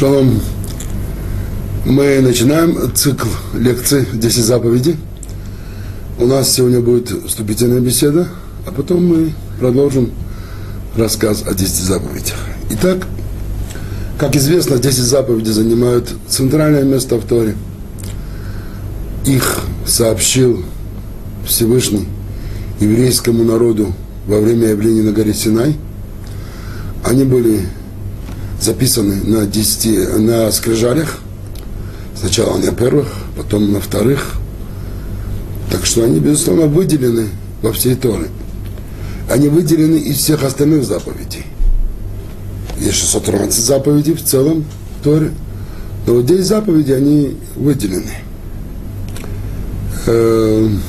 Шалом. Мы начинаем цикл лекций «10 заповедей». У нас сегодня будет вступительная беседа, а потом мы продолжим рассказ о 10 заповедях. Итак, как известно, 10 заповедей занимают центральное место в Торе. Их сообщил Всевышний еврейскому народу во время явления на горе Синай. Они были записаны на, 10, на скрижалях. Сначала на первых, потом на вторых. Так что они, безусловно, выделены во всей Торе. Они выделены из всех остальных заповедей. Есть 613 заповедей в целом в Торе. Но вот здесь заповеди, они выделены. Эм,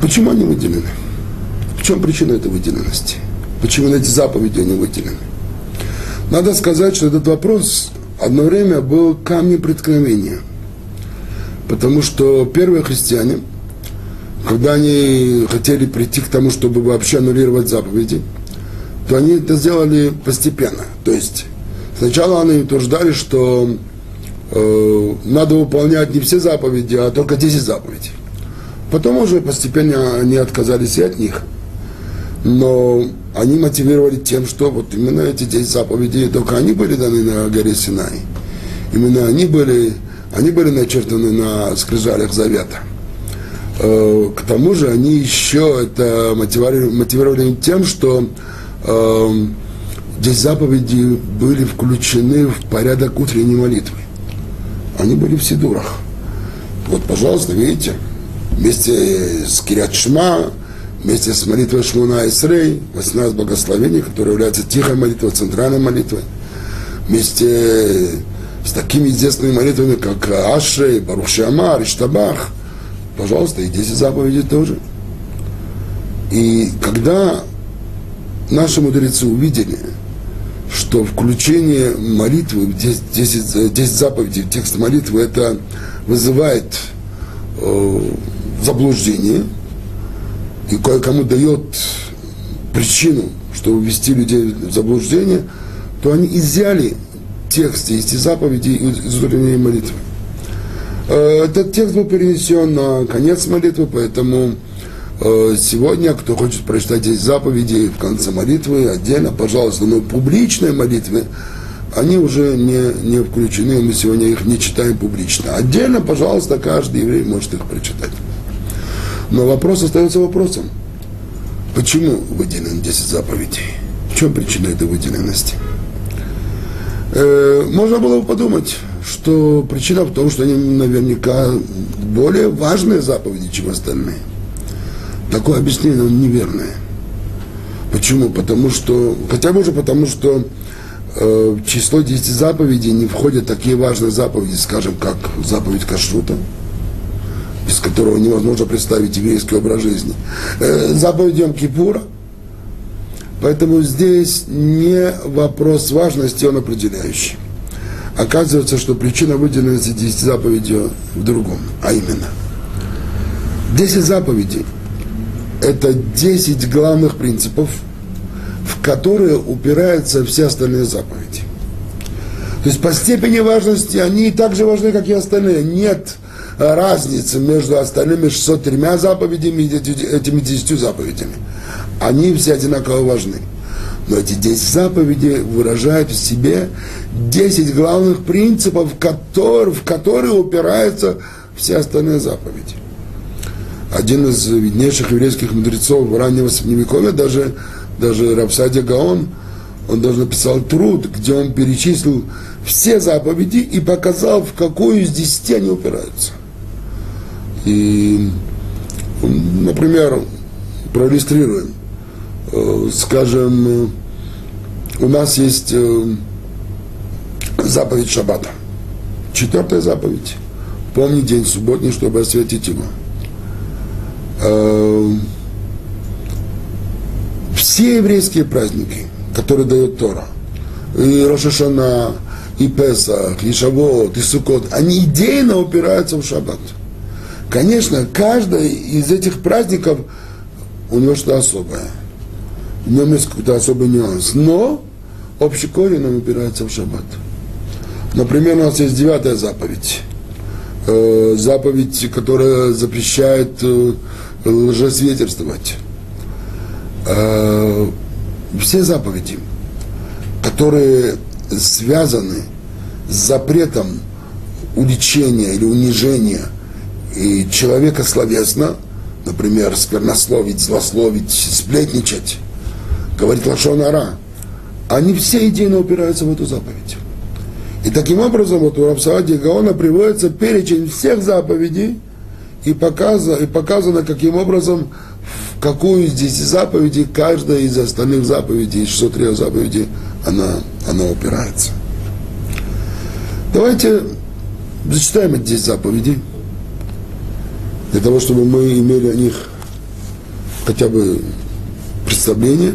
почему они выделены? В чем причина этой выделенности? Почему эти заповеди они выделены? Надо сказать, что этот вопрос одно время был камнем преткновения. Потому что первые христиане, когда они хотели прийти к тому, чтобы вообще аннулировать заповеди, то они это сделали постепенно. То есть сначала они утверждали, что э, надо выполнять не все заповеди, а только 10 заповедей. Потом уже постепенно они отказались и от них. Но они мотивировали тем, что вот именно эти 10 заповедей, только они были даны на горе Синай. Именно они были, они были начертаны на скрижалях Завета. Э, к тому же они еще это мотивировали, мотивировали тем, что э, 10 заповедей были включены в порядок утренней молитвы. Они были в Сидурах. Вот, пожалуйста, видите, вместе с Кирят Шма, вместе с молитвой Шмуна Исрей, 18 благословений, которые являются тихой молитвой, центральной молитвой, вместе с такими известными молитвами, как Ашрей, Барушамар, Иштабах, пожалуйста, и 10 заповедей тоже. И когда наши мудрецы увидели, что включение молитвы, 10, 10, 10 заповедей в текст молитвы, это вызывает э, заблуждение – и кое-кому дает причину, чтобы ввести людей в заблуждение, то они изъяли текст из заповедей из утренней молитвы. Э, этот текст был перенесен на конец молитвы, поэтому э, сегодня, кто хочет прочитать эти заповеди в конце молитвы, отдельно, пожалуйста, но публичные молитвы, они уже не, не включены, мы сегодня их не читаем публично. Отдельно, пожалуйста, каждый еврей может их прочитать. Но вопрос остается вопросом. Почему выделены 10 заповедей? В чем причина этой выделенности? Э, можно было бы подумать, что причина в том, что они наверняка более важные заповеди, чем остальные. Такое объяснение неверное. Почему? Потому что, хотя бы уже потому, что э, в число 10 заповедей не входят такие важные заповеди, скажем, как заповедь Кашрута, без которого невозможно представить еврейский образ жизни. Э, заповедь Йом Кипура. Поэтому здесь не вопрос важности, он определяющий. Оказывается, что причина выделенности 10 заповедей в другом, а именно 10 заповедей – это 10 главных принципов, в которые упираются все остальные заповеди. То есть по степени важности они так же важны, как и остальные. Нет разницы между остальными 603 заповедями и этими 10 заповедями. Они все одинаково важны. Но эти 10 заповедей выражают в себе 10 главных принципов, которые, в которые упираются все остальные заповеди. Один из виднейших еврейских мудрецов раннего Средневековья, даже, даже Рапсади Гаон, он даже написал труд, где он перечислил все заповеди и показал, в какую из десяти они упираются. И, например, проиллюстрируем. Э, скажем, у нас есть э, заповедь Шаббата. Четвертая заповедь. Помни день субботний, чтобы осветить его. Э, все еврейские праздники, которые дает Тора, и Рошашана, и Песах, и Шавот, и Сукот, они идейно упираются в Шаббат. Конечно, каждый из этих праздников у него что-то особое. В нем есть какой-то особый нюанс. Но общий корень он упирается в шаббат. Например, у нас есть девятая заповедь. Э, заповедь, которая запрещает э, лжесвидетельствовать. Э, все заповеди, которые связаны с запретом уличения или унижения и человека словесно, например, сквернословить, злословить, сплетничать, говорить лошонара, они все идейно упираются в эту заповедь. И таким образом вот у Рапсаади Гаона приводится перечень всех заповедей и показано, и показано, каким образом, в какую здесь заповеди, каждая из остальных заповедей, 603 заповедей, она, она упирается. Давайте зачитаем эти 10 заповедей, для того, чтобы мы имели о них хотя бы представление,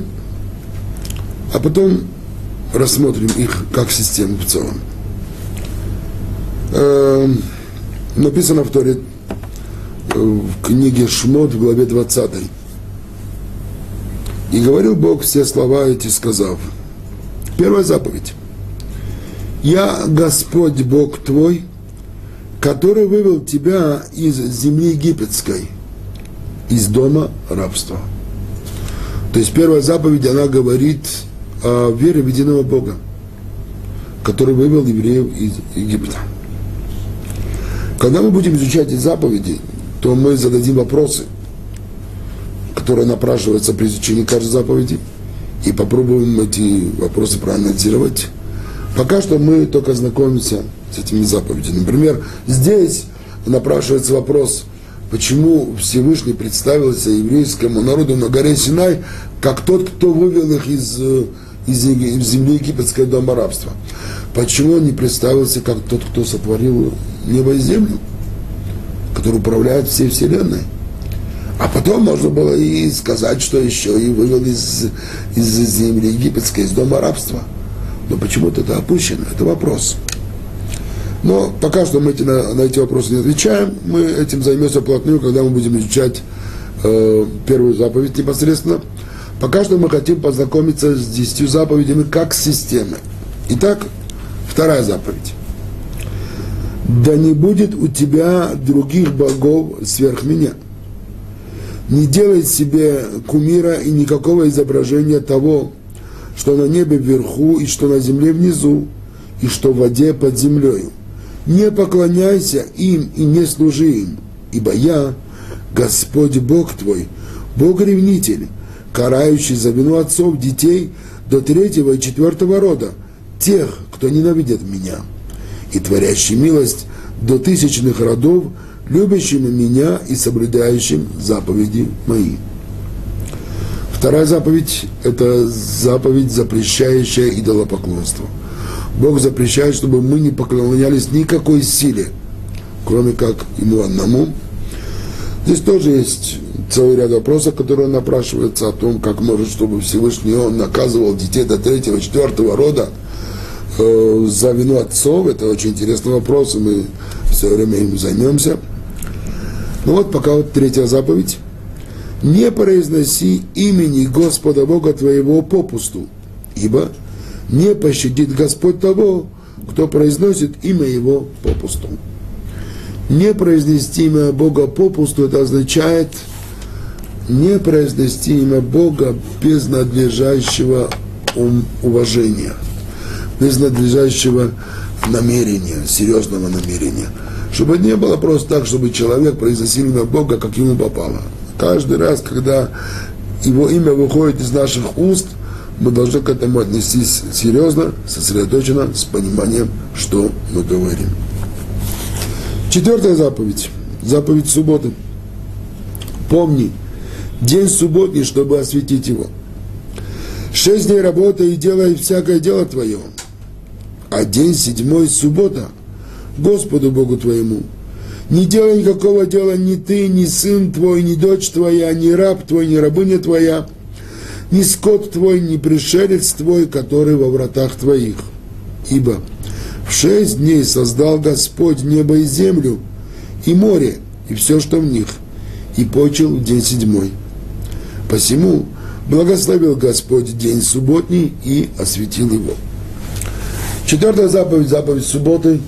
а потом рассмотрим их как систему в целом. Э, написано в Торе, э, в книге Шмот в главе 20. И говорил Бог все слова эти, сказав. Первая заповедь. Я Господь Бог твой, который вывел тебя из земли египетской, из дома рабства. То есть первая заповедь, она говорит о вере в единого Бога, который вывел евреев из Египта. Когда мы будем изучать эти заповеди, то мы зададим вопросы, которые напрашиваются при изучении каждой заповеди, и попробуем эти вопросы проанализировать. Пока что мы только знакомимся с этими заповедями. Например, здесь напрашивается вопрос, почему Всевышний представился еврейскому народу на горе Синай, как тот, кто вывел их из, из земли египетской дома рабства. Почему он не представился как тот, кто сотворил небо и землю, который управляет всей вселенной? А потом можно было и сказать, что еще и вывел из, из земли египетской, из дома рабства. Но почему-то это опущено, это вопрос. Но пока что мы эти, на, на эти вопросы не отвечаем. Мы этим займемся плотную, когда мы будем изучать э, первую заповедь непосредственно. Пока что мы хотим познакомиться с десятью заповедями как с системой. Итак, Вторая заповедь. Да не будет у тебя других богов сверх меня. Не делай себе кумира и никакого изображения того, что на небе вверху и что на земле внизу, и что в воде под землею. Не поклоняйся им и не служи им, ибо я, Господь Бог твой, Бог-ревнитель, карающий за вину отцов детей до третьего и четвертого рода, тех, кто ненавидит меня, и творящий милость до тысячных родов, любящим меня и соблюдающим заповеди мои. Вторая заповедь – это заповедь, запрещающая идолопоклонство. Бог запрещает, чтобы мы не поклонялись никакой силе, кроме как Ему одному. Здесь тоже есть целый ряд вопросов, которые напрашиваются о том, как может, чтобы Всевышний Он наказывал детей до третьего, четвертого рода – Э, за вину отцов. Это очень интересный вопрос, и мы все время им займемся. Ну вот пока вот третья заповедь. Не произноси имени Господа Бога твоего попусту, ибо не пощадит Господь того, кто произносит имя Его попусту. Не произнести имя Бога попусту, это означает не произнести имя Бога без надлежащего уважения – без надлежащего намерения, серьезного намерения. Чтобы не было просто так, чтобы человек произносил имя Бога, как ему попало. Каждый раз, когда его имя выходит из наших уст, мы должны к этому отнестись серьезно, сосредоточенно, с пониманием, что мы говорим. Четвертая заповедь. Заповедь субботы. Помни, день субботний, чтобы осветить его. Шесть дней работай и делай всякое дело твое а день седьмой – суббота, Господу Богу твоему. Не делай никакого дела ни ты, ни сын твой, ни дочь твоя, ни раб твой, ни рабыня твоя, ни скот твой, ни пришелец твой, который во вратах твоих. Ибо в шесть дней создал Господь небо и землю, и море, и все, что в них, и почил в день седьмой. Посему Благословил Господь день субботний и осветил его. Четвертая заповедь, заповедь субботы,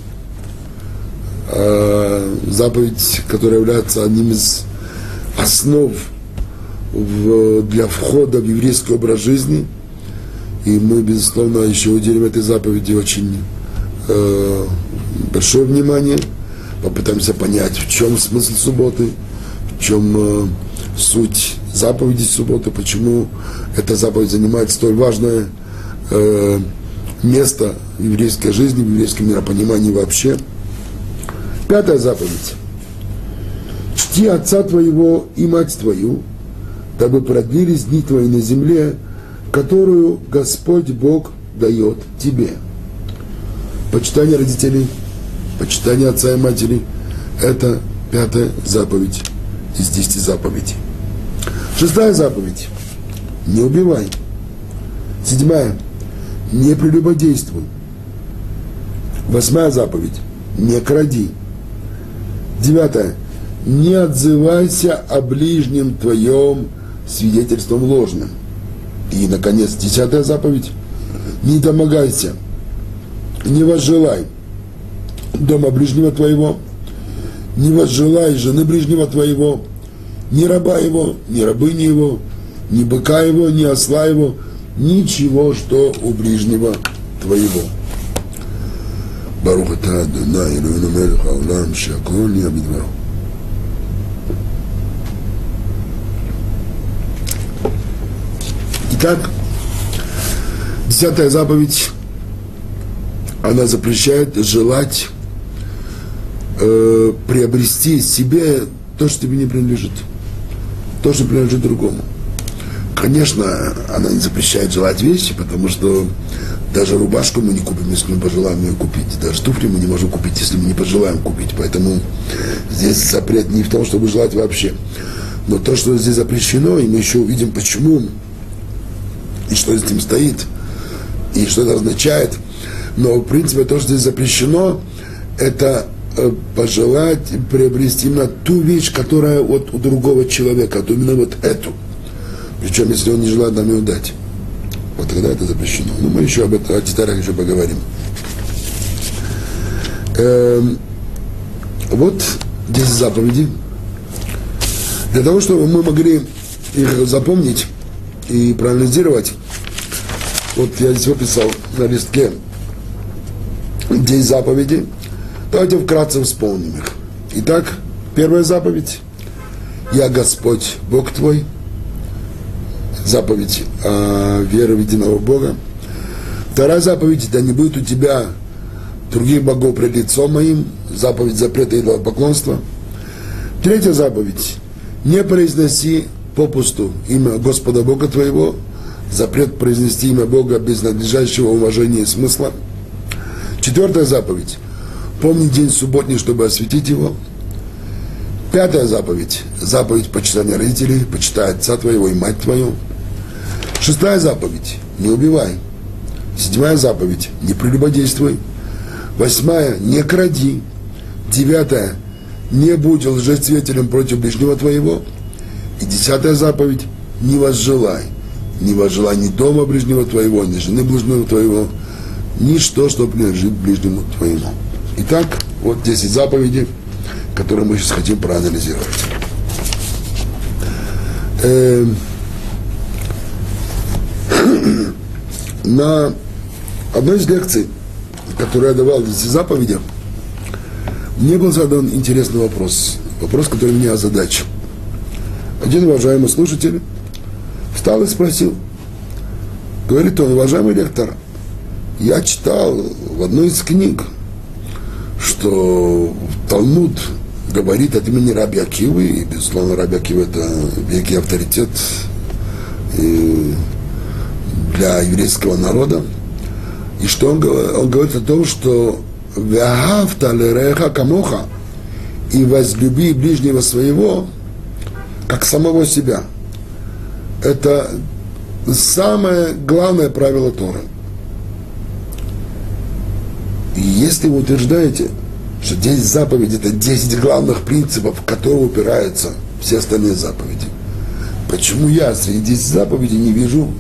заповедь, которая является одним из основ в, для входа в еврейский образ жизни. И мы, безусловно, еще уделим этой заповеди очень э, большое внимание, попытаемся понять, в чем смысл субботы, в чем э, суть заповеди субботы, почему эта заповедь занимает столь важное э, место в еврейской жизни, в еврейском миропонимании вообще. Пятая заповедь. Чти отца твоего и мать твою, дабы продлились дни твои на земле, которую Господь Бог дает тебе. Почитание родителей, почитание отца и матери – это пятая заповедь из десяти заповедей. Шестая заповедь – не убивай. Седьмая – не прелюбодействуй. Восьмая заповедь – не кради. Девятая – не отзывайся о ближнем твоем свидетельством ложным. И, наконец, десятая заповедь – не домогайся, не возжелай дома ближнего твоего, не возжелай жены ближнего твоего, ни раба его, ни рабыни его, ни быка его, ни осла его, ничего, что у ближнего твоего. ברוך אתה אדוני אלוהינו מלך העולם שהכל נהיה בדברו. Итак, десятая заповедь, она запрещает желать э, приобрести себе то, что тебе не принадлежит то, что принадлежит другому. Конечно, она не запрещает желать вещи, потому что даже рубашку мы не купим, если мы пожелаем ее купить. Даже туфли мы не можем купить, если мы не пожелаем купить. Поэтому здесь запрет не в том, чтобы желать вообще. Но то, что здесь запрещено, и мы еще увидим, почему, и что с этим стоит, и что это означает. Но, в принципе, то, что здесь запрещено, это Э, пожелать приобрести именно ту вещь, которая вот у другого человека, а то именно вот эту. Причем, если он не желает нам ее дать. Вот тогда это запрещено. Но мы еще об этом, о деталях еще поговорим. Эм, вот 10 заповедей. Для того, чтобы мы могли их запомнить и проанализировать, вот я здесь выписал на листке 10 заповедей – Давайте вкратце вспомним их. Итак, первая заповедь. Я Господь, Бог твой. Заповедь о вере в единого Бога. Вторая заповедь, да не будет у тебя других богов пред лицом моим. Заповедь запрета идолопоклонства. Третья заповедь. Не произноси попусту имя Господа Бога твоего. Запрет произнести имя Бога без надлежащего уважения и смысла. Четвертая заповедь Помни день субботний, чтобы осветить его. Пятая заповедь. Заповедь почитания родителей, почитай отца твоего и мать твою. Шестая заповедь. Не убивай. Седьмая заповедь. Не прелюбодействуй. Восьмая. Не кради. Девятая. Не будь лжесвидетелем против ближнего твоего. И десятая заповедь. Не возжелай. Не возжелай ни дома ближнего твоего, ни жены ближнего твоего, ничто, что принадлежит ближнему твоему. Итак, вот 10 заповедей, которые мы сейчас хотим проанализировать. На одной из лекций, которую я давал в заповедях, мне был задан интересный вопрос. Вопрос, который меня озадачил. Один уважаемый слушатель встал и спросил. Говорит он, уважаемый лектор, я читал в одной из книг, что Талмуд говорит от имени Раби Акивы, и, безусловно, Раби Акива – это великий авторитет для еврейского народа. И что он, он говорит о том, что «Вяхавта лереха камоха» и возлюби ближнего своего, как самого себя. Это самое главное правило Торы – и если вы утверждаете, что 10 заповедей – это 10 главных принципов, в которые упираются все остальные заповеди, почему я среди 10 заповедей не вижу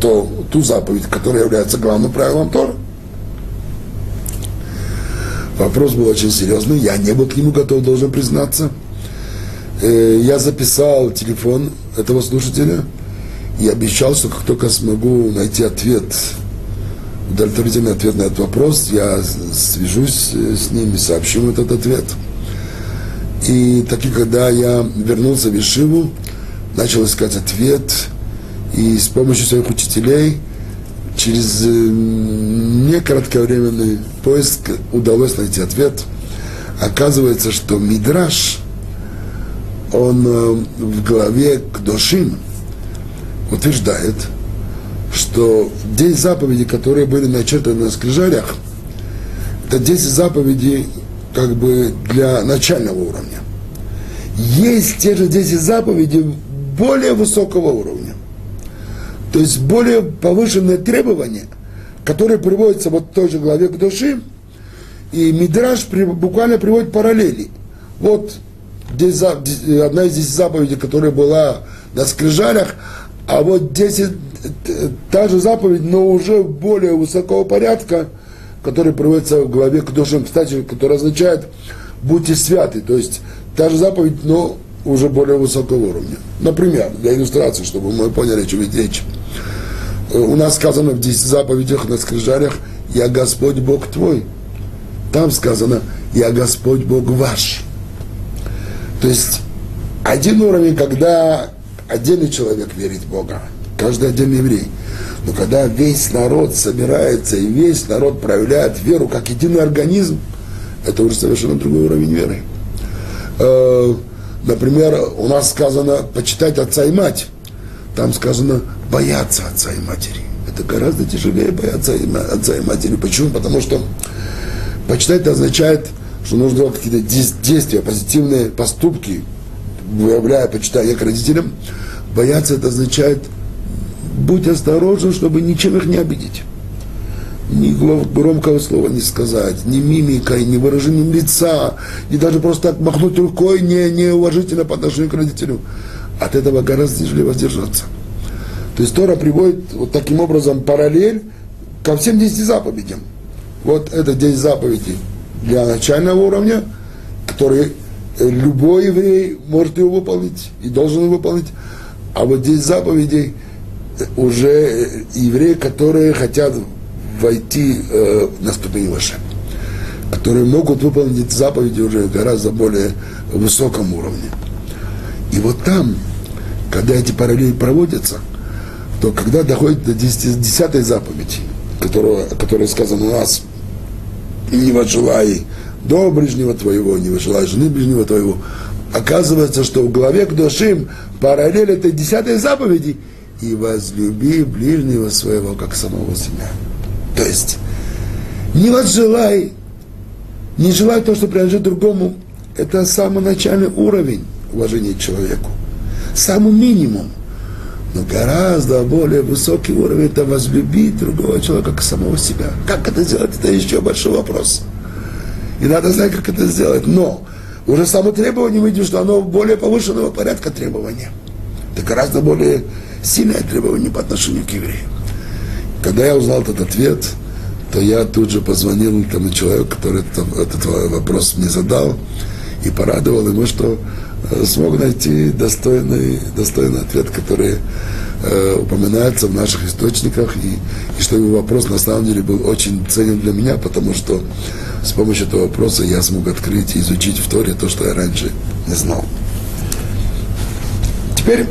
то, ту заповедь, которая является главным правилом Тора? Вопрос был очень серьезный, я не был к нему готов, должен признаться. Э, я записал телефон этого слушателя и обещал, что как только смогу найти ответ, удовлетворительный ответ на этот вопрос, я свяжусь с ним и сообщу этот ответ. И таки, когда я вернулся в Ишиву, начал искать ответ, и с помощью своих учителей через некоткровременный поиск удалось найти ответ. Оказывается, что Мидраш, он э, в главе к Дошим утверждает, что 10 заповедей, которые были начертаны на скрижалях, это 10 заповедей как бы для начального уровня. Есть те же 10 заповедей более высокого уровня. То есть более повышенные требования, которые приводятся вот в той же главе к души, и Мидраш буквально приводит параллели. Вот здесь одна из 10 заповедей, которая была на скрижалях, а вот 10, та же заповедь, но уже более высокого порядка, который приводится в главе к душам, кстати, который означает «будьте святы», то есть та же заповедь, но уже более высокого уровня. Например, для иллюстрации, чтобы мы поняли, о чем идет речь. У нас сказано в 10 заповедях на скрижалях «Я Господь Бог твой». Там сказано «Я Господь Бог ваш». То есть один уровень, когда отдельный человек верит в Бога, каждый отдельный еврей. Но когда весь народ собирается и весь народ проявляет веру как единый организм, это уже совершенно другой уровень веры. Э, например, у нас сказано почитать отца и мать. Там сказано бояться отца и матери. Это гораздо тяжелее бояться отца и матери. Почему? Потому что почитать это означает, что нужно делать какие-то действия, позитивные поступки, выявляя почитание к родителям. Бояться это означает будь осторожен, чтобы ничем их не обидеть. Ни громкого слова не сказать, ни мимикой, ни выражением лица, ни даже просто так махнуть рукой не, неуважительно по отношению к родителю. От этого гораздо тяжелее воздержаться. То есть Тора приводит вот таким образом параллель ко всем 10 заповедям. Вот это 10 заповедей для начального уровня, которые любой еврей может его выполнить и должен его выполнить. А вот 10 заповедей уже евреи, которые хотят войти э, на ступень выше, которые могут выполнить заповеди уже гораздо более высоком уровне. И вот там, когда эти параллели проводятся, то когда доходит до 10, 10 заповеди, которая, которая сказана у нас, не возжелай до ближнего твоего, не возжелай жены ближнего твоего, оказывается, что в главе к душим параллель этой десятой заповеди и возлюби ближнего своего, как самого себя. То есть, не возжелай, не желай то, что принадлежит другому, это самый начальный уровень уважения к человеку. Самый минимум. Но гораздо более высокий уровень это возлюбить другого человека как самого себя. Как это сделать, это еще большой вопрос. И надо знать, как это сделать. Но уже само требование мы видим, что оно более повышенного порядка требования. Это гораздо более сильное требование по отношению к евреям. Когда я узнал этот ответ, то я тут же позвонил тому человеку, который этот, вопрос мне задал, и порадовал ему, что смог найти достойный, достойный ответ, который э, упоминается в наших источниках, и, и что его вопрос на самом деле был очень ценен для меня, потому что с помощью этого вопроса я смог открыть и изучить в Торе то, что я раньше не знал. Теперь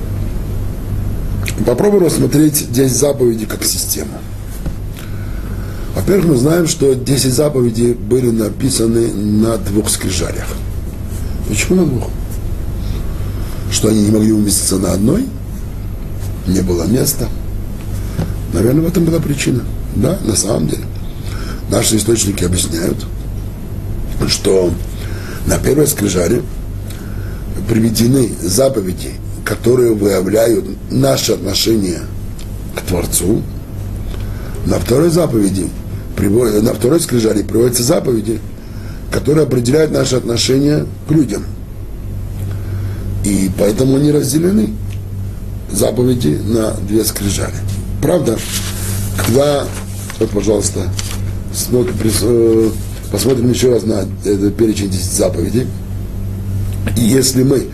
попробуем рассмотреть 10 заповедей как систему. Во-первых, мы знаем, что 10 заповедей были написаны на двух скрижалях. Почему на двух? Что они не могли уместиться на одной? Не было места. Наверное, в этом была причина. Да, на самом деле. Наши источники объясняют, что на первой скрижале приведены заповеди, которые выявляют наше отношение к Творцу. На второй заповеди, на второй скрижале приводятся заповеди, которые определяют наше отношение к людям. И поэтому они разделены. заповеди на две скрижали. Правда, когда, вот, пожалуйста, э, посмотрим еще раз на этот перечень 10 заповедей. И если мы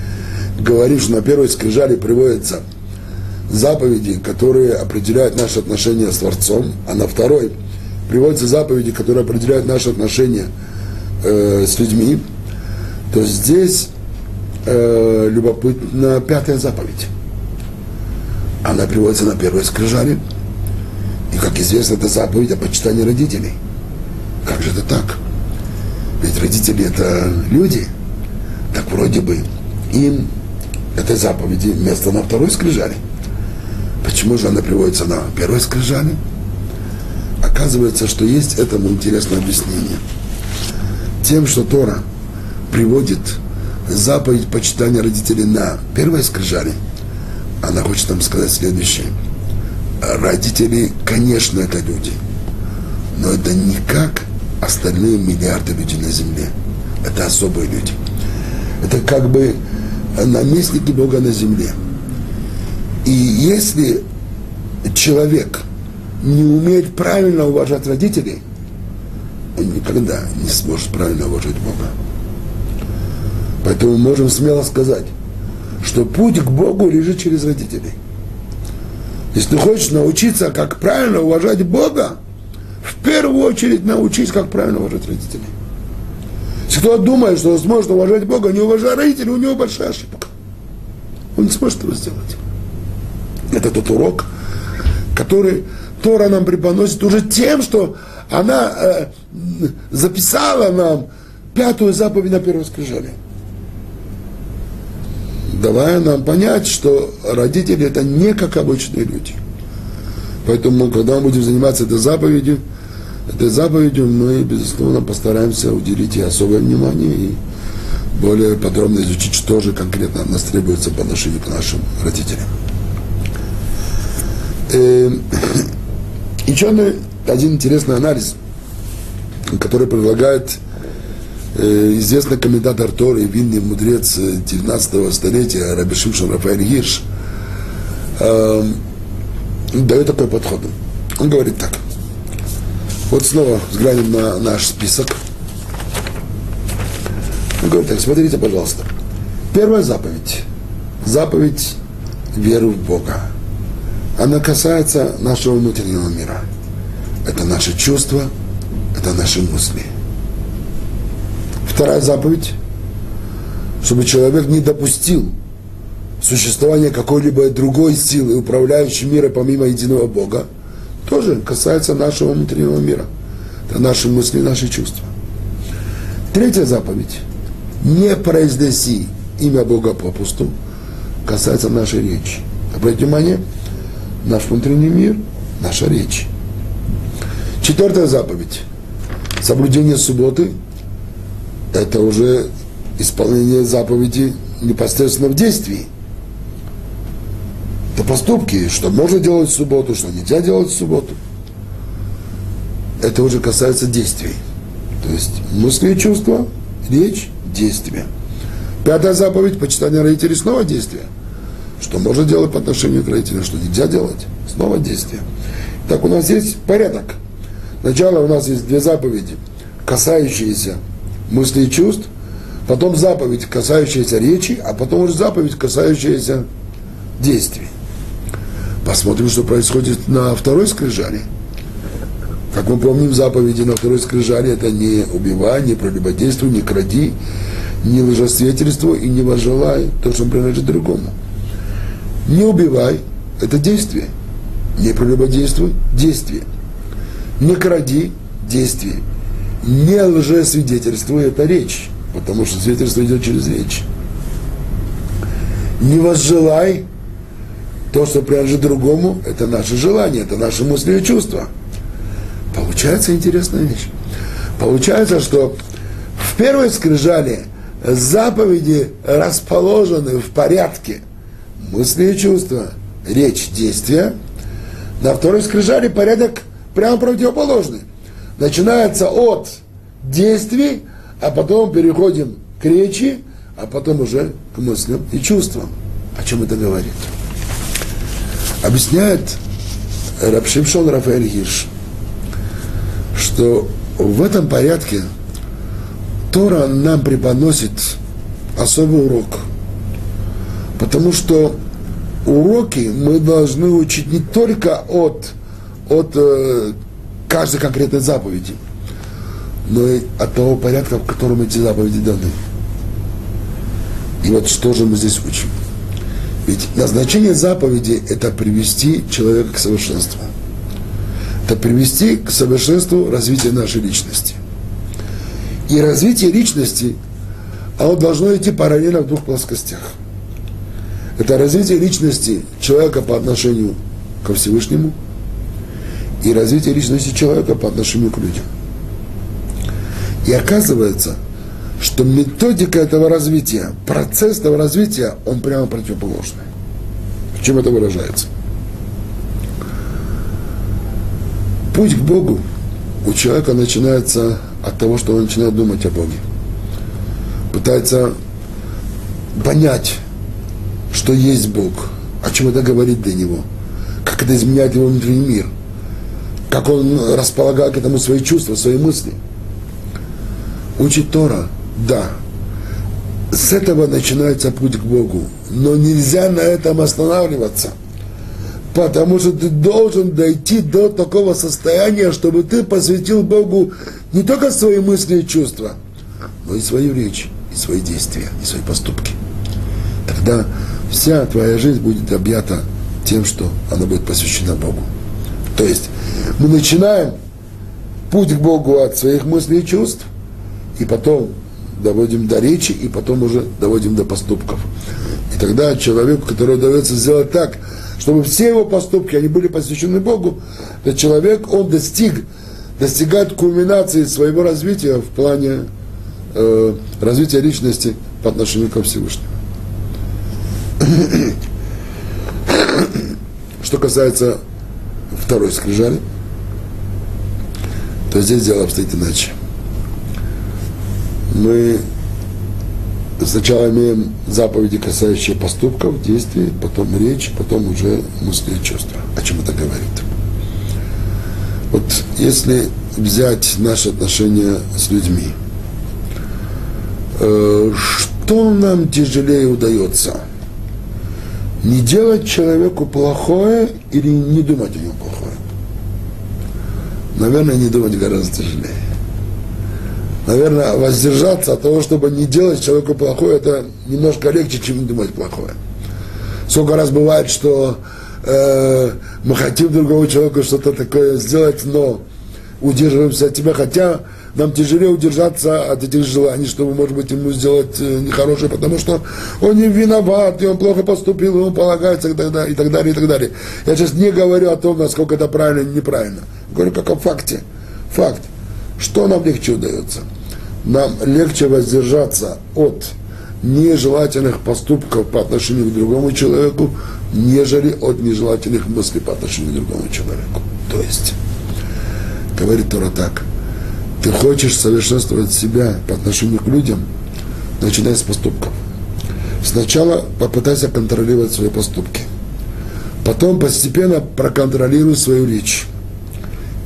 говорим, что на первой скрижали приводятся заповеди, которые определяют наши отношения с Творцом, а на второй приводятся заповеди, которые определяют наши отношения э, с людьми, то здесь э, любопытна пятая заповедь. Она приводится на первой скрижали. И, как известно, это заповедь о почитании родителей. Как же это так? Ведь родители это люди. Так вроде бы им этой заповеди место на второй скрижали. Почему же она приводится на первой скрижали? Оказывается, что есть этому интересное объяснение. Тем, что Тора приводит заповедь почитания родителей на первой скрижали, она хочет нам сказать следующее. Родители, конечно, это люди, но это не как остальные миллиарды людей на земле. Это особые люди. Это как бы наместники Бога на земле. И если человек не умеет правильно уважать родителей, он никогда не сможет правильно уважать Бога. Поэтому мы можем смело сказать, что путь к Богу лежит через родителей. Если ты хочешь научиться, как правильно уважать Бога, в первую очередь научись, как правильно уважать родителей. Если кто думает, что он сможет уважать Бога, не уважая родителей, у него большая ошибка. Он не сможет этого сделать. Это тот урок, который Тора нам преподносит уже тем, что она э, записала нам пятую заповедь на первой скрижале. Давая нам понять, что родители это не как обычные люди. Поэтому, когда мы будем заниматься этой заповедью, этой заповедью мы, безусловно, постараемся уделить ей особое внимание и более подробно изучить, что же конкретно от нас требуется по отношению к нашим родителям. Эм, еще один интересный анализ, который предлагает известный комментатор Торы и винный мудрец 19 столетия Раби Шимшон Рафаэль Гирш, э, дает такой подход. Он говорит так. Вот снова взглянем на наш список. Он говорит так, смотрите, пожалуйста. Первая заповедь. Заповедь веры в Бога. Она касается нашего внутреннего мира. Это наши чувства, это наши мысли. Вторая заповедь, чтобы человек не допустил существования какой-либо другой силы, управляющей миром помимо единого Бога, тоже касается нашего внутреннего мира. Это наши мысли, наши чувства. Третья заповедь. Не произнеси имя Бога попусту, касается нашей речи. Обратите внимание, наш внутренний мир, наша речь. Четвертая заповедь. Соблюдение субботы – это уже исполнение заповеди непосредственно в действии. Это поступки, что можно делать в субботу, что нельзя делать в субботу. Это уже касается действий. То есть мысли и чувства, речь, действия. Пятая заповедь – почитание родителей снова действия. Что можно делать по отношению к родителям, что нельзя делать, снова действие. Так у нас есть порядок. Сначала у нас есть две заповеди, касающиеся мыслей и чувств, потом заповедь, касающаяся речи, а потом уже заповедь, касающаяся действий. Посмотрим, что происходит на второй скрижали. Как мы помним, заповеди на второй скрижали это не убивай, не прелюбодействуй, не кради, не лжесвидетельствуй и не возжелай то, что принадлежит другому. Не убивай – это действие. Не прелюбодействуй – действие. Не кради – действие. Не лжесвидетельствуй – это речь, потому что свидетельство идет через речь. Не возжелай то, что принадлежит другому, это наше желание, это наши мысли и чувства. Получается интересная вещь. Получается, что в первой скрижали заповеди расположены в порядке – мысли и чувства, речь, действия. На второй скрижали порядок прямо противоположный. Начинается от действий, а потом переходим к речи, а потом уже к мыслям и чувствам. О чем это говорит? Объясняет Рабшимшон Рафаэль Гирш, что в этом порядке Тора нам преподносит особый урок. Потому что уроки мы должны учить не только от, от э, каждой конкретной заповеди, но и от того порядка, в котором эти заповеди даны. И вот что же мы здесь учим? Ведь назначение заповеди – это привести человека к совершенству. Это привести к совершенству развития нашей личности. И развитие личности, оно должно идти параллельно в двух плоскостях. Это развитие личности человека по отношению ко Всевышнему и развитие личности человека по отношению к людям. И оказывается, что методика этого развития, процесс этого развития, он прямо противоположный. В чем это выражается? Путь к Богу у человека начинается от того, что он начинает думать о Боге. Пытается понять, что есть Бог, о чем это говорит для него, как это изменяет его внутренний мир, как он располагает к этому свои чувства, свои мысли. Учить Тора – да, с этого начинается путь к Богу. Но нельзя на этом останавливаться. Потому что ты должен дойти до такого состояния, чтобы ты посвятил Богу не только свои мысли и чувства, но и свою речь, и свои действия, и свои поступки. Тогда вся твоя жизнь будет объята тем, что она будет посвящена Богу. То есть мы начинаем путь к Богу от своих мыслей и чувств, и потом доводим до речи и потом уже доводим до поступков. И тогда человеку, который удается сделать так, чтобы все его поступки, они были посвящены Богу, то человек, он достиг, достигает кульминации своего развития в плане э, развития личности по отношению ко Всевышнему. Что касается второй скрижали, то здесь дело обстоит иначе мы сначала имеем заповеди, касающие поступков, действий, потом речь, потом уже мысли и чувства. О чем это говорит? Вот если взять наши отношения с людьми, э, что нам тяжелее удается? Не делать человеку плохое или не думать о нем плохое? Наверное, не думать гораздо тяжелее наверное, воздержаться от того, чтобы не делать человеку плохое, это немножко легче, чем думать плохое. Сколько раз бывает, что э, мы хотим другого человека что-то такое сделать, но удерживаемся от тебя, хотя нам тяжелее удержаться от этих желаний, чтобы, может быть, ему сделать э, нехорошее, потому что он не виноват, и он плохо поступил, полагается, и так далее, и так далее, и так далее. Я сейчас не говорю о том, насколько это правильно или неправильно. Говорю как о факте. Факт. Что нам легче удается? Нам легче воздержаться от нежелательных поступков по отношению к другому человеку, нежели от нежелательных мыслей по отношению к другому человеку. То есть, говорит Тора так, ты хочешь совершенствовать себя по отношению к людям, начинай с поступков. Сначала попытайся контролировать свои поступки. Потом постепенно проконтролируй свою речь.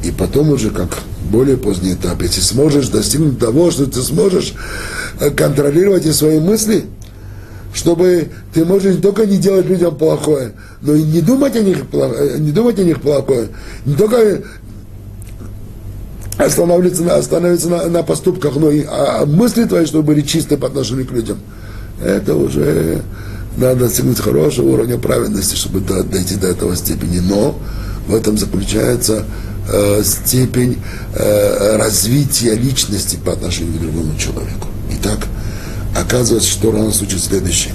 И потом уже, как более поздний этап, если сможешь достигнуть того, что ты сможешь э, контролировать и свои мысли, чтобы ты можешь не только не делать людям плохое, но и не думать о них, э, не думать о них плохое, не только останавливаться на, остановиться на, на поступках, но и а, мысли твои, чтобы были чистые по отношению к людям. Это уже надо достигнуть хорошего уровня праведности, чтобы дойти до этого степени. Но в этом заключается э, степень э, развития личности по отношению к другому человеку. Итак, оказывается, что рано случится следующее.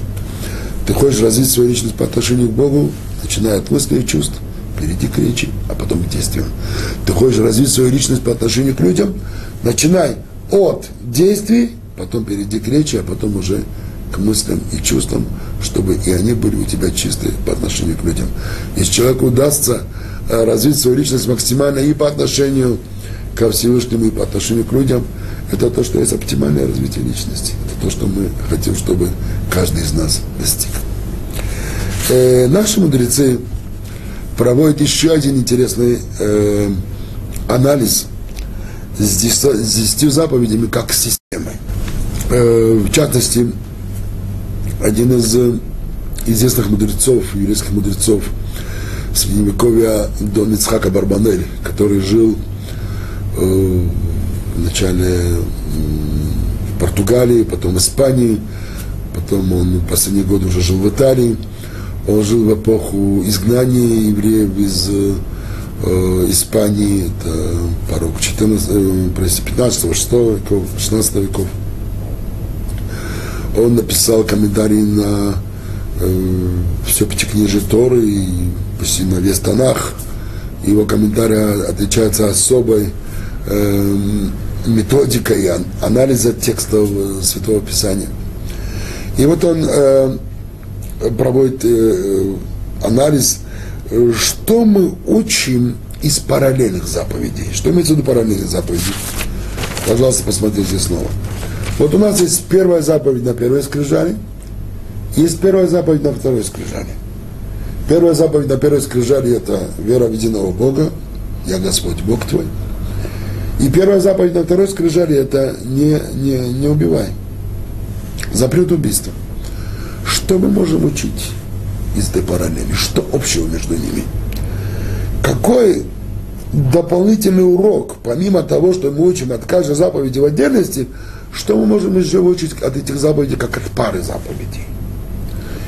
Ты хочешь развить свою личность по отношению к Богу, начиная от мыслей и чувств, перейди к речи, а потом к действиям. Ты хочешь развить свою личность по отношению к людям, начинай от действий, потом перейди к речи, а потом уже к мыслям и чувствам, чтобы и они были у тебя чистые по отношению к людям. Если человеку удастся развить свою личность максимально и по отношению ко Всевышнему, и по отношению к людям, это то, что есть оптимальное развитие личности. Это то, что мы хотим, чтобы каждый из нас достиг. Э, наши мудрецы проводит еще один интересный э, анализ с десятью заповедями как системой. Э, в частности, один из э, известных мудрецов, еврейских мудрецов Средневековья Дон Ицхака Барбанель, который жил э, в начале в Португалии, потом в Испании, потом он в последние годы уже жил в Италии. Он жил в эпоху изгнания евреев из э, Испании, это порог 14, э, 15 6 веков, 16 веков. Он написал комментарий на э, все пятикнижие Торы и почти на весь Танах. Его комментарий отличается особой э, методикой анализа текстов Святого Писания. И вот он э, проводит э, анализ, что мы учим из параллельных заповедей. Что имеется в виду параллельных заповедей? Пожалуйста, посмотрите снова. Вот у нас есть первая заповедь на первой скрижали, есть первая заповедь на второй скрижали. Первая заповедь на первой скрижали – это вера в единого Бога, я Господь Бог твой. И первая заповедь на второй скрижали – это не, не, не убивай. Запрет убийства. Что мы можем учить из этой параллели? Что общего между ними? Какой дополнительный урок, помимо того, что мы учим от каждой заповеди в отдельности, что мы можем еще выучить от этих заповедей, как от пары заповедей?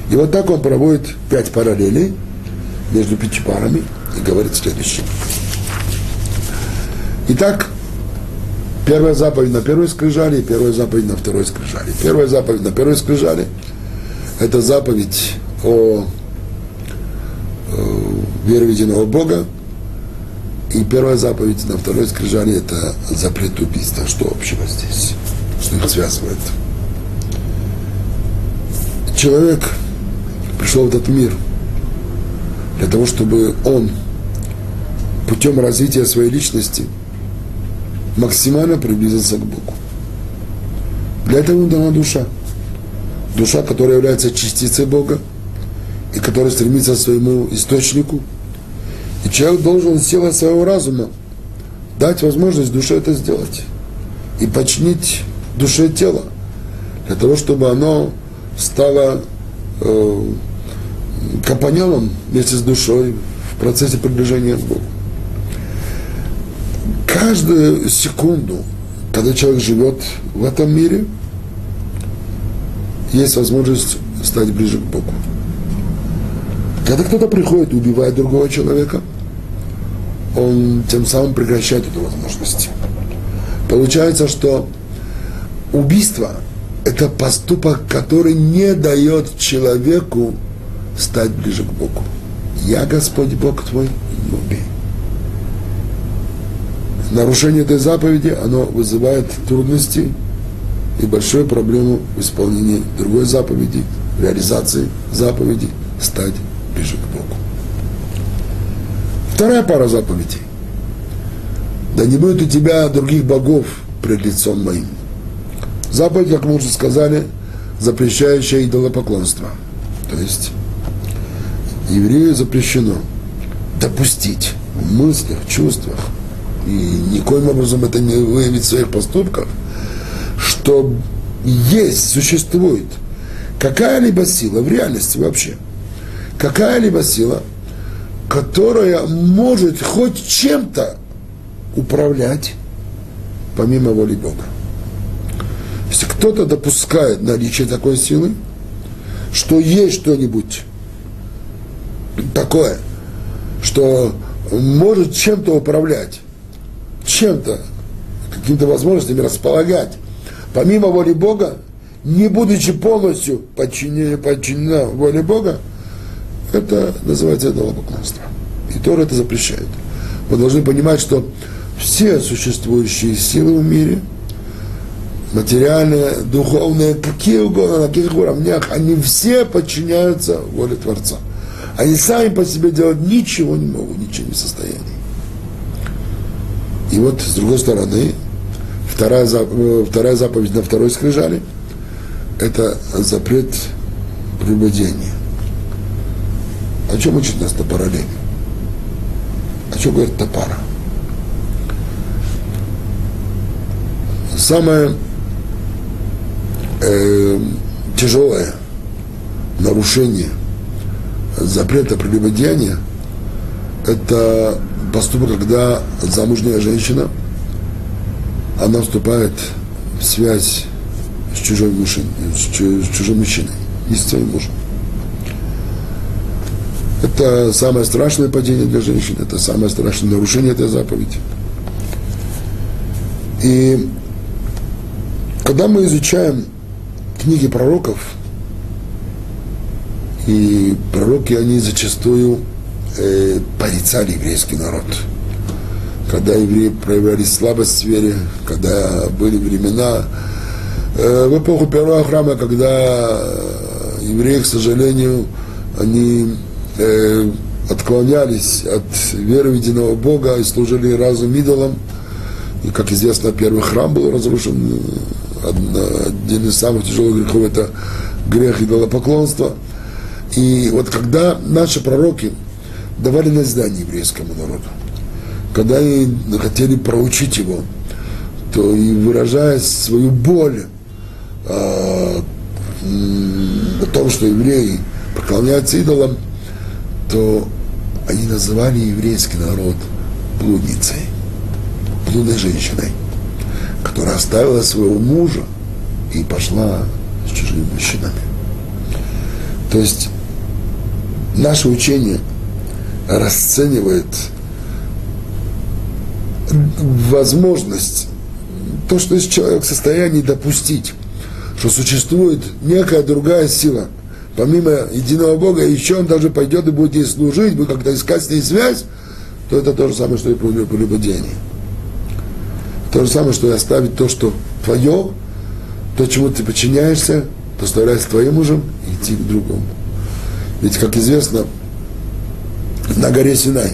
И вот так он проводит пять параллелей между пяти парами и говорит следующее. Итак, первая заповедь на первой скрижали, первая заповедь на второй скрижали. Первая заповедь на первой скрижали – это заповедь о, о вере в Бога, и первая заповедь на второй скрижали – это запрет убийства. Что общего здесь? Что их связывает? Человек – пришел в этот мир для того, чтобы он путем развития своей личности максимально приблизился к Богу. Для этого ему дана душа. Душа, которая является частицей Бога и которая стремится к своему источнику. И человек должен силой своего разума дать возможность душе это сделать и починить душе тело для того, чтобы оно стало э, компаньоном вместе с душой в процессе приближения к Богу. Каждую секунду, когда человек живет в этом мире, есть возможность стать ближе к Богу. Когда кто-то приходит и убивает другого человека, он тем самым прекращает эту возможность. Получается, что убийство – это поступок, который не дает человеку стать ближе к Богу. Я Господь Бог твой, не убей. Нарушение этой заповеди, оно вызывает трудности и большую проблему в исполнении другой заповеди, реализации заповеди, стать ближе к Богу. Вторая пара заповедей. Да не будет у тебя других богов пред лицом моим. Заповедь, как мы уже сказали, запрещающая идолопоклонство. То есть еврею запрещено допустить в мыслях, чувствах, и никоим образом это не выявить в своих поступках, что есть, существует какая-либо сила в реальности вообще, какая-либо сила, которая может хоть чем-то управлять помимо воли Бога. Если кто-то допускает наличие такой силы, что есть что-нибудь такое, что может чем-то управлять, чем-то, какими-то возможностями располагать, помимо воли Бога, не будучи полностью подчинена, подчинена воле Бога, это называется идолопоклонство. И Тора это запрещает. Мы должны понимать, что все существующие силы в мире, материальные, духовные, какие угодно, на каких уровнях, они все подчиняются воле Творца. Они сами по себе делать ничего не могут, ничего не в состоянии. И вот, с другой стороны, вторая, заповедь, э, вторая заповедь на второй скрижали – это запрет прелюбодения. О чем учит нас на параллели? О чем говорит Топара? Самое э, тяжелое нарушение запрета прелюбодеяния – это поступок, когда замужняя женщина, она вступает в связь с чужой мужчиной, с чужим мужчиной, не с своим мужем. Это самое страшное падение для женщин, это самое страшное нарушение этой заповеди. И когда мы изучаем книги пророков, и пророки, они зачастую э, порицали еврейский народ. Когда евреи проявляли слабость в вере, когда были времена, э, в эпоху первого храма, когда евреи, к сожалению, они э, отклонялись от веры в единого Бога и служили разум идолам. И, как известно, первый храм был разрушен. Один из самых тяжелых грехов – это грех идолопоклонства. И вот когда наши пророки давали наздание еврейскому народу, когда они хотели проучить его, то и выражая свою боль э, о том, что евреи поклоняются идолам, то они называли еврейский народ блудницей, блудной женщиной, которая оставила своего мужа и пошла с чужими мужчинами. То есть наше учение расценивает возможность, то, что есть человек в состоянии допустить, что существует некая другая сила – помимо единого Бога, еще он даже пойдет и будет ей служить, будет как-то искать с ней связь, то это то же самое, что и прелюбодение. То же самое, что и оставить то, что твое, то, чему ты подчиняешься, то твоим мужем и идти к другому. Ведь, как известно, на горе Синай,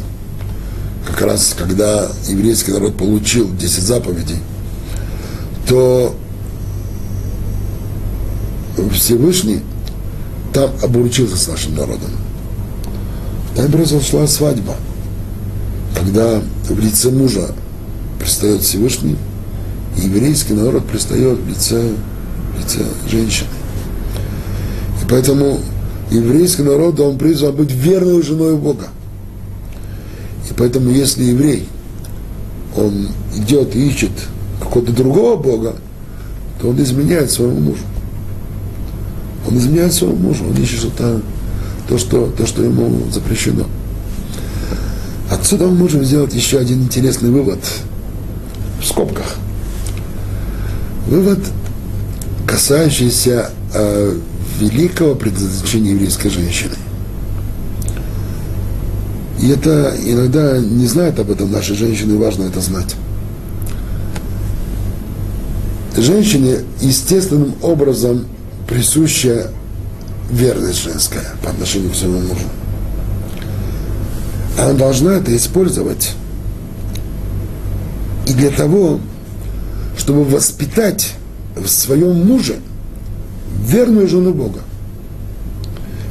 как раз когда еврейский народ получил 10 заповедей, то Всевышний там обручился с нашим народом. Там произошла свадьба, когда в лице мужа предстает Всевышний, и еврейский народ предстает в лице, в лице женщины. И поэтому еврейский народ, он призван быть верной женой Бога. И поэтому, если еврей, он идет и ищет какого-то другого Бога, то он изменяет своему мужу. Он изменяет своему мужу, он ищет что-то, то, что, то, что ему запрещено. Отсюда мы можем сделать еще один интересный вывод в скобках. Вывод, касающийся э, великого предназначения еврейской женщины. И это иногда не знают об этом наши женщины, важно это знать. Женщине естественным образом присущая верность женская по отношению к своему мужу. Она должна это использовать и для того, чтобы воспитать в своем муже верную жену Бога.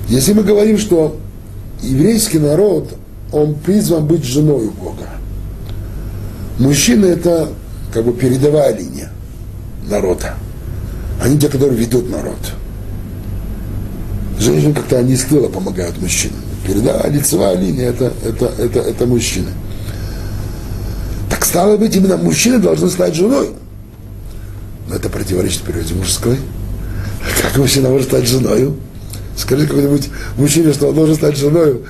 Если мы говорим, что еврейский народ, он призван быть женой Бога, мужчина это как бы передовая линия народа – они те, которые ведут народ. Женщины как-то они из тыла помогают мужчинам. Переда, лицевая линия это, это, это, это мужчины. Так стало быть, именно мужчины должны стать женой. Но это противоречит природе мужской. Как мужчина может стать женой? Скажи какой-нибудь мужчине, что он должен стать женой.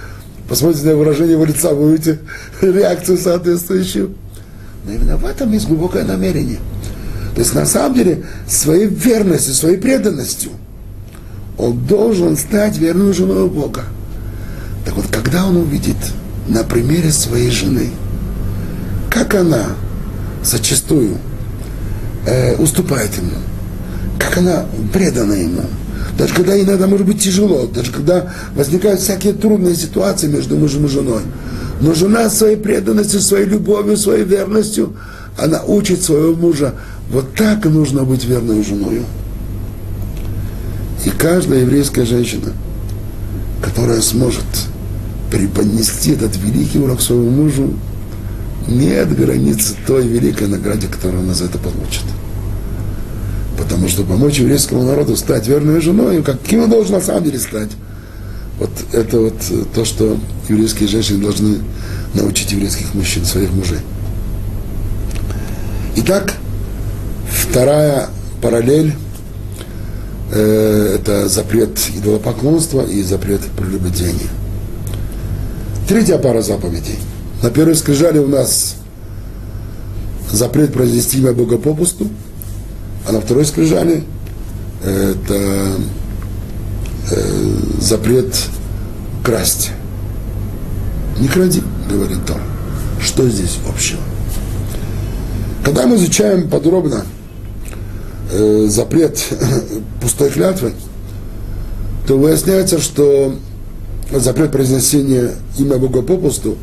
Посмотрите на выражение его лица, вы увидите реакцию соответствующую. Но именно в этом есть глубокое намерение – то есть на самом деле своей верностью, своей преданностью он должен стать верным женой Бога. Так вот, когда он увидит на примере своей жены, как она зачастую э, уступает ему, как она предана ему, даже когда иногда может быть тяжело, даже когда возникают всякие трудные ситуации между мужем и женой. Но жена своей преданностью, своей любовью, своей верностью, она учит своего мужа вот так нужно быть верной женой. И каждая еврейская женщина, которая сможет преподнести этот великий урок своему мужу, нет границы той великой награде, которую он за это получит. Потому что помочь еврейскому народу стать верной женой, каким он должен на самом деле стать, вот это вот то, что еврейские женщины должны научить еврейских мужчин, своих мужей. Итак, вторая параллель э, это запрет идолопоклонства и запрет прелюбодеяния. Третья пара заповедей. На первой скрижали у нас запрет произнести имя Бога попусту, а на второй скрижали это э, запрет красть. Не кради, говорит Тор. Что здесь общего? Когда мы изучаем подробно э, запрет пустой клятвы, то выясняется, что запрет произнесения имя Бога попусту,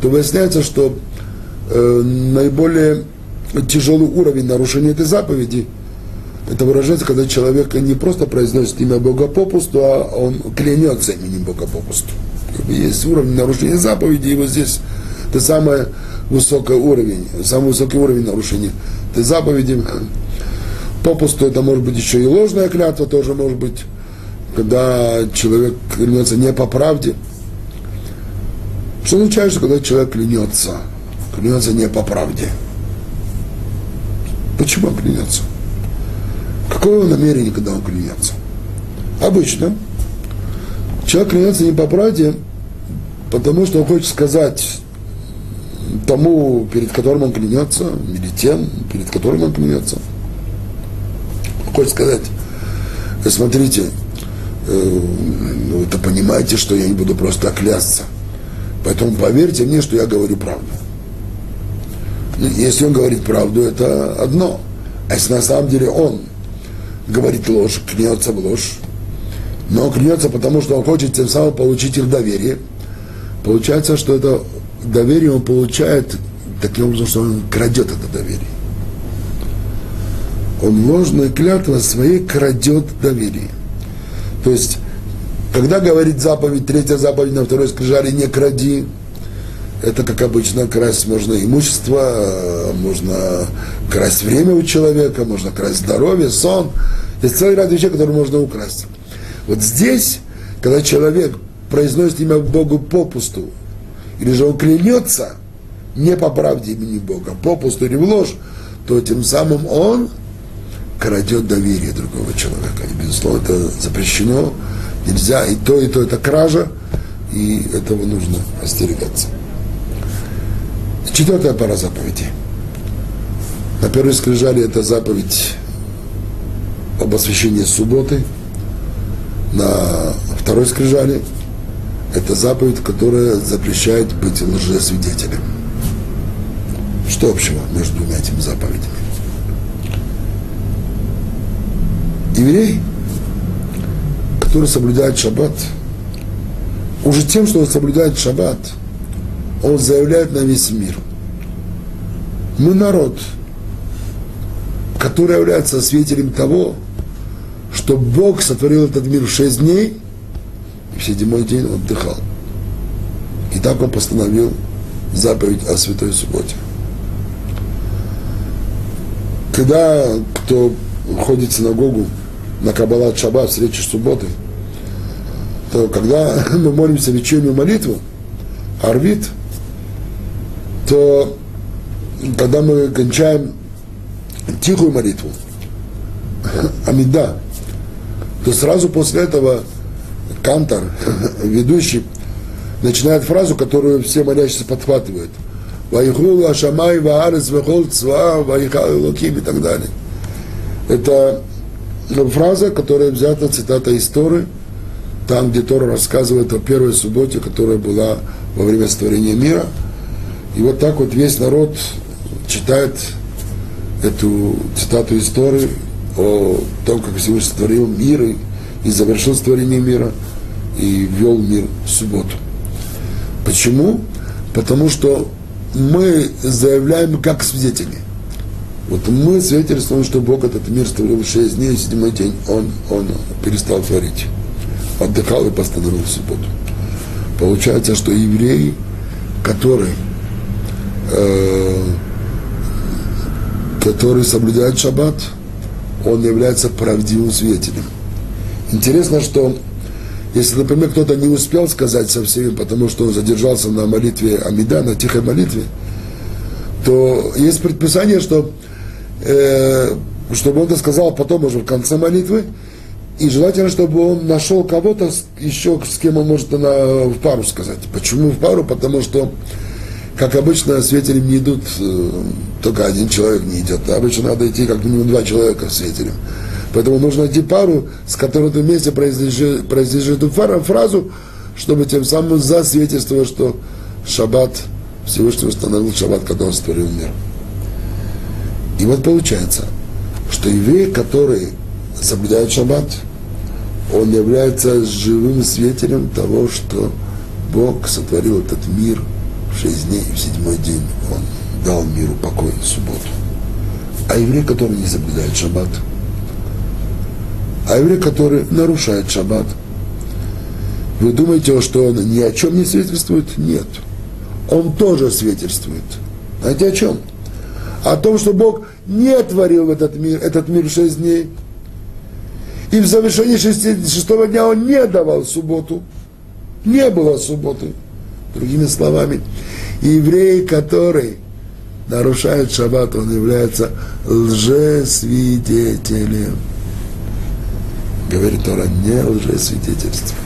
то выясняется, что э, наиболее тяжелый уровень нарушения этой заповеди – это выражается, когда человек не просто произносит имя Бога попусту, а он клянется именем Бога попусту. Есть уровень нарушения заповеди, и вот здесь это самый высокий уровень, самый высокий уровень нарушения этой заповеди. Попусту это может быть еще и ложная клятва, тоже может быть, когда человек клянется не по правде. Что что когда человек клянется, клянется не по правде? Почему он клянется? Какое намерение, когда он клянется? Обычно человек клянется не по правде, потому что он хочет сказать тому, перед которым он клянется, или тем, перед которым он клянется. Он хочет сказать, «Э, смотрите, э, ну, это понимаете, что я не буду просто клясться. Поэтому поверьте мне, что я говорю правду. Ну, если он говорит правду, это одно. А если на самом деле он говорит ложь, клянется в ложь, но клянется, потому что он хочет тем самым получить их доверие. Получается, что это доверие он получает таким образом, что он крадет это доверие. Он ложной клятвой своей крадет доверие. То есть, когда говорит заповедь, третья заповедь на второй скрижали «не кради», это, как обычно, красть можно имущество, можно красть время у человека, можно красть здоровье, сон. Есть целый ряд вещей, которые можно украсть. Вот здесь, когда человек произносит имя Богу попусту, или же он клянется не по правде имени Бога, попусту или в ложь, то тем самым он крадет доверие другого человека. И, безусловно, это запрещено, нельзя, и то, и то это кража, и этого нужно остерегаться. Четвертая пара заповедей. На первой скрижали это заповедь об освящении субботы. На второй скрижали это заповедь, которая запрещает быть лжесвидетелем. Что общего между двумя этими заповедями? Еврей, который соблюдает шаббат, уже тем, что он соблюдает шаббат – он заявляет на весь мир. Мы народ, который является свидетелем того, что Бог сотворил этот мир в шесть дней, и в седьмой день он отдыхал. И так он постановил заповедь о Святой Субботе. Когда кто ходит в синагогу на Каббалат Шаббат, встречи субботы, то когда мы молимся вечернюю молитву, Арвит – то когда мы кончаем тихую молитву, Амида, то сразу после этого Кантор, ведущий, начинает фразу, которую все молящиеся подхватывают. Вайхул Ашамай Ваарес Вехол Цва Вайхал Локим и так далее. Это фраза, которая взята цитата из Торы, там, где Тора рассказывает о первой субботе, которая была во время сотворения мира – и вот так вот весь народ читает эту цитату истории о том, как Всевышний сотворил мир и, и завершил творение мира и ввел мир в субботу. Почему? Потому что мы заявляем как свидетели. Вот мы свидетельствуем, что Бог этот мир створил в шесть дней, и седьмой день он, он перестал творить. Отдыхал и постановил в субботу. Получается, что евреи, которые э, который соблюдает шаббат, он является правдивым свидетелем. Интересно, что если, например, кто-то не успел сказать со всеми, потому что он задержался на молитве Амида, на тихой молитве, то есть предписание, что э, чтобы он это сказал потом уже в конце молитвы, и желательно, чтобы он нашел кого-то еще, с кем он может на, в пару сказать. Почему в пару? Потому что, как обычно, свидетелем не идут, э, только один человек не идет. Обычно надо идти как минимум два человека свидетелем. Поэтому нужно найти пару, с которой ты вместе произнесешь, произнесешь эту фразу, чтобы тем самым засвидетельствовать, что шаббат Всевышний установил шаббат, когда он створил мир. И вот получается, что еврей, который соблюдает шаббат, он является живым свидетелем того, что Бог сотворил этот мир шесть дней, в седьмой день он дал миру покой субботу. А еврей, который не соблюдает шаббат – а еврей, который нарушает шаббат, вы думаете, что он ни о чем не свидетельствует? Нет. Он тоже свидетельствует. Знаете о чем? О том, что Бог не творил этот мир, этот мир шесть дней. И в завершении шести, шестого дня он не давал субботу. Не было субботы. Другими словами, еврей, который нарушает шаббат, он является лжесвидетелем говорит Тора, не лжесвидетельствуй.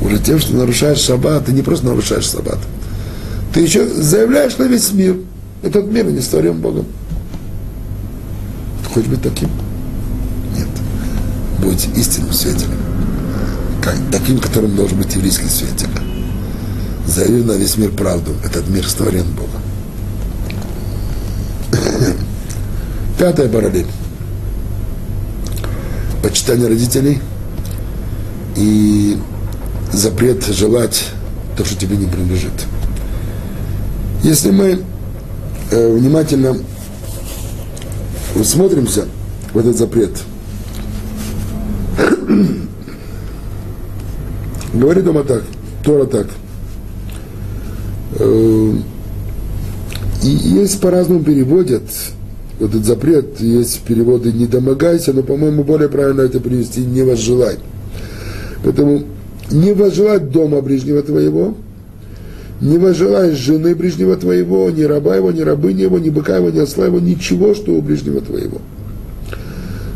Уже тем, что нарушаешь шаббат, ты не просто нарушаешь шаббат, ты еще заявляешь на весь мир, этот мир не створен Богом. Хочешь быть таким? Нет. Будь истинным свидетелем. Таким, которым должен быть еврейский свидетель. Заяви на весь мир правду. Этот мир створен Богом. Пятая параллель почитание родителей и запрет желать то, что тебе не принадлежит. Если мы э, внимательно усмотримся в этот запрет, говорит дома так, Тора так. Э, и есть по-разному переводят вот этот запрет, есть переводы «не домогайся», но, по-моему, более правильно это привести «не возжелай». Поэтому не возжелать дома ближнего твоего, не возжелай жены ближнего твоего, ни раба его, ни рабыни его, ни быка его, ни осла его, ничего, что у ближнего твоего.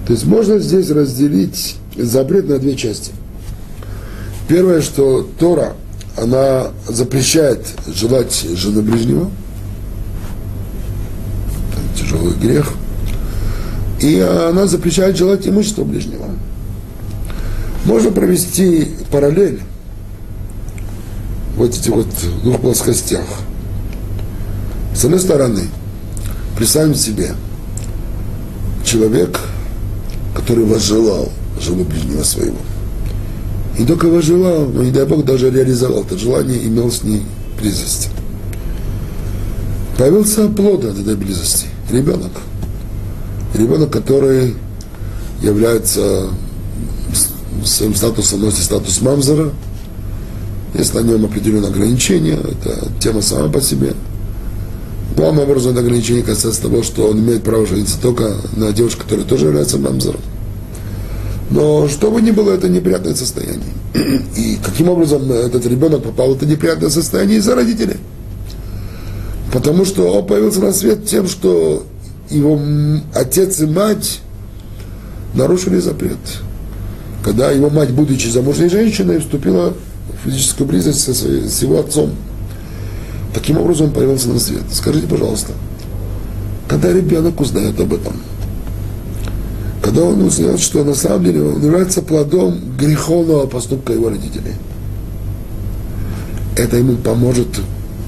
То есть можно здесь разделить запрет на две части. Первое, что Тора, она запрещает желать жены ближнего – тяжелый грех. И она запрещает желать имущества ближнего. Можно провести параллель в этих вот двух плоскостях. С одной стороны, представим себе человек, который возжелал жену ближнего своего. И только возжелал, но не дай Бог даже реализовал это желание, имел с ней близость. Появился плод от этой близости ребенок. Ребенок, который является своим статусом, носит статус мамзера. Есть на нем определенные ограничения, это тема сама по себе. Главным образом это ограничение касается того, что он имеет право жениться только на девушке, которая тоже является мамзером. Но что бы ни было, это неприятное состояние. И каким образом этот ребенок попал в это неприятное состояние из-за родителей? Потому что он появился на свет тем, что его отец и мать нарушили запрет. Когда его мать, будучи замужней женщиной, вступила в физическую близость со с его отцом. Таким образом он появился на свет. Скажите, пожалуйста, когда ребенок узнает об этом, когда он узнает, что на самом деле он является плодом греховного поступка его родителей, это ему поможет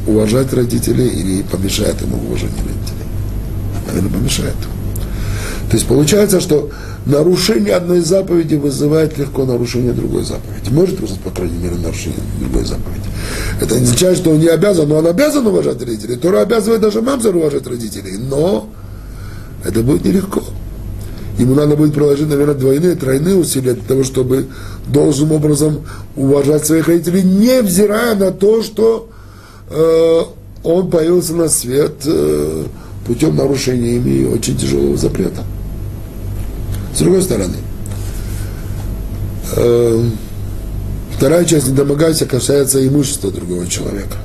уважать родителей или помешает ему уважении родителей? Наверное, помешает. То есть получается, что нарушение одной заповеди вызывает легко нарушение другой заповеди. Может вызвать, по крайней мере, нарушение другой заповеди. Это не означает, что он не обязан, но он обязан уважать родителей. Тора обязывает даже мамзер уважать родителей. Но это будет нелегко. Ему надо будет приложить, наверное, двойные, тройные усилия для того, чтобы должным образом уважать своих родителей, невзирая на то, что э, он появился на свет э, путем нарушениями очень тяжелого запрета. С другой стороны, э, вторая часть «не домогайся» касается имущества другого человека.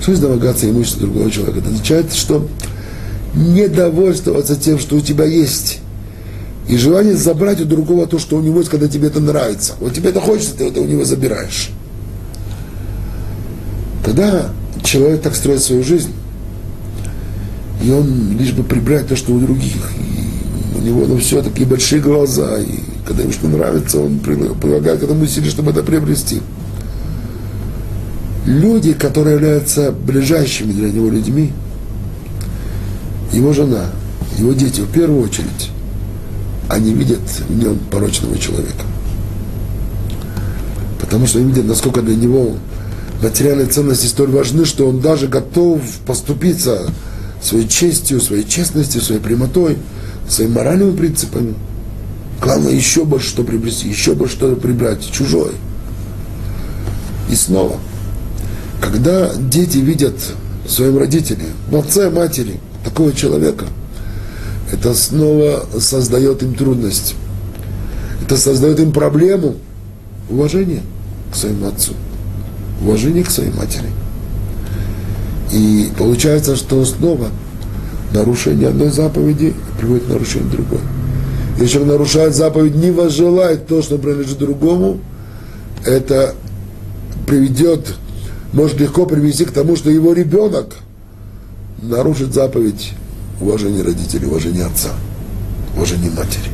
Что есть домогаться имущества другого человека? Это означает, что не довольствоваться тем, что у тебя есть, и желание забрать у другого то, что у него есть, когда тебе это нравится. Вот тебе это хочется, ты это у него забираешь. Тогда человек так строит свою жизнь, и он лишь бы прибрать то, что у других. И у него ну, все такие большие глаза, и когда ему что нравится, он прилагает к этому усилия, чтобы это приобрести. Люди, которые являются ближайшими для него людьми, его жена, его дети в первую очередь, они видят в нем порочного человека. Потому что они видят, насколько для него материальные ценности столь важны, что он даже готов поступиться своей честью, своей честностью, своей прямотой, своими моральными принципами. Главное, еще больше что приобрести, еще больше что прибрать, чужое. И снова, когда дети видят в своем родителе, в отце, матери, такого человека, это снова создает им трудность. Это создает им проблему уважения к своему отцу уважение к своей матери. И получается, что снова нарушение одной заповеди приводит к нарушению другой. Если человек нарушает заповедь, не возжелает то, что принадлежит другому, это приведет, может легко привести к тому, что его ребенок нарушит заповедь уважения родителей, уважения отца, уважения матери.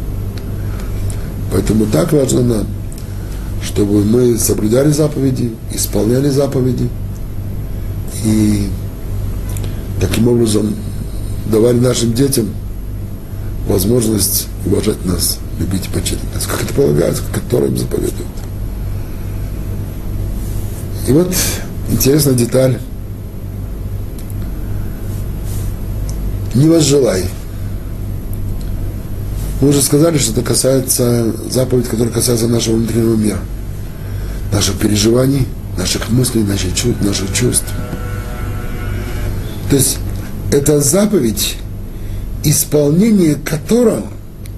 Поэтому так важно нам – чтобы мы соблюдали заповеди, исполняли заповеди и таким образом давали нашим детям возможность уважать нас, любить и почитать нас, как это полагается, которое им заповедуют. И вот интересная деталь. Не возжелай. Мы уже сказали, что это касается заповедь, которая касается нашего внутреннего мира, наших переживаний, наших мыслей, наших чувств. Наших чувств. То есть это заповедь, исполнение которой,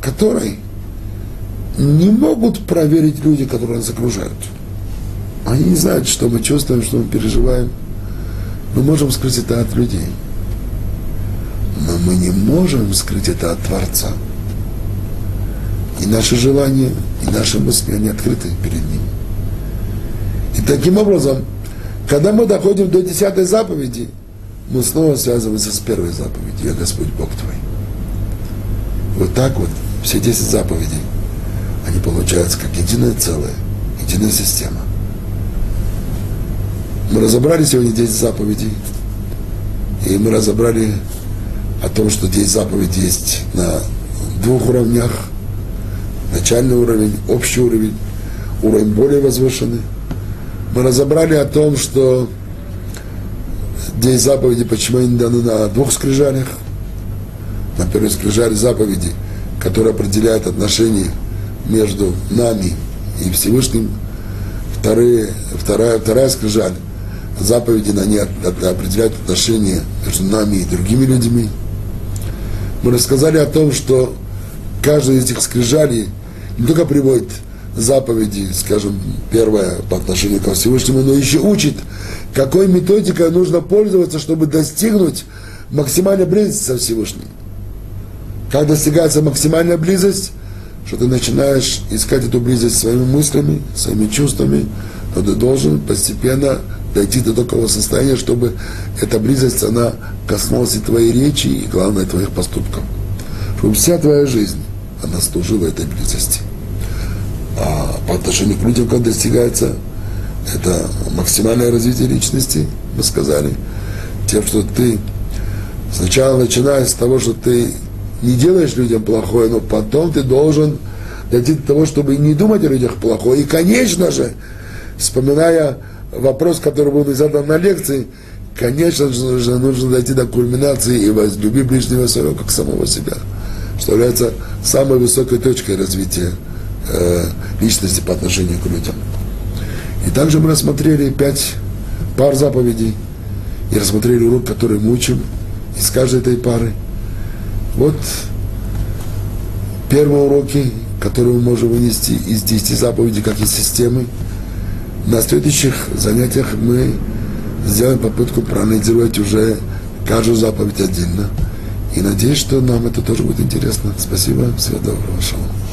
которой не могут проверить люди, которые нас окружают. Они не знают, что мы чувствуем, что мы переживаем. Мы можем скрыть это от людей. Мы не можем скрыть это от Творца. И наши желания, и наши мысли, они открыты перед ним. И таким образом, когда мы доходим до десятой заповеди, мы снова связываемся с первой заповедью. Я Господь Бог твой. Вот так вот все десять заповедей, они получаются как единое целое, единая система. Мы разобрали сегодня 10 заповедей, и мы разобрали о том, что 10 заповедей есть на двух уровнях – начальный уровень, общий уровень, уровень более возвышенный. Мы разобрали о том, что день заповеди, почему они даны на двух скрижалях. На первой скрижале заповеди, которые определяют отношения между нами и Всевышним. Вторые, вторая, вторая скрижаль заповеди, на ней определяют отношения между нами и другими людьми. Мы рассказали о том, что каждая из этих скрижалей – не только приводит заповеди, скажем, первое по отношению к Всевышнему, но еще учит, какой методикой нужно пользоваться, чтобы достигнуть максимальной близости со Всевышним. Как достигается максимальная близость, что ты начинаешь искать эту близость своими мыслями, своими чувствами, но ты должен постепенно дойти до такого состояния, чтобы эта близость, она коснулась и твоей речи, и, главное, твоих поступков. Чтобы вся твоя жизнь она служила этой близости. А по отношению к людям, как достигается, это максимальное развитие личности, мы сказали, тем, что ты сначала начиная с того, что ты не делаешь людям плохое, но потом ты должен дойти до того, чтобы не думать о людях плохое. И, конечно же, вспоминая вопрос, который был задан на лекции, конечно же, нужно дойти до кульминации и возлюби ближнего своего, как самого себя что является самой высокой точкой развития э, личности по отношению к людям. И также мы рассмотрели пять пар заповедей. и рассмотрели урок, который мы учим из каждой этой пары. Вот первые уроки, которые мы можем вынести из 10 заповедей, как из системы. На следующих занятиях мы сделаем попытку проанализировать уже каждую заповедь отдельно. И надеюсь, что нам это тоже будет интересно. Спасибо. Всего доброго. Шалом.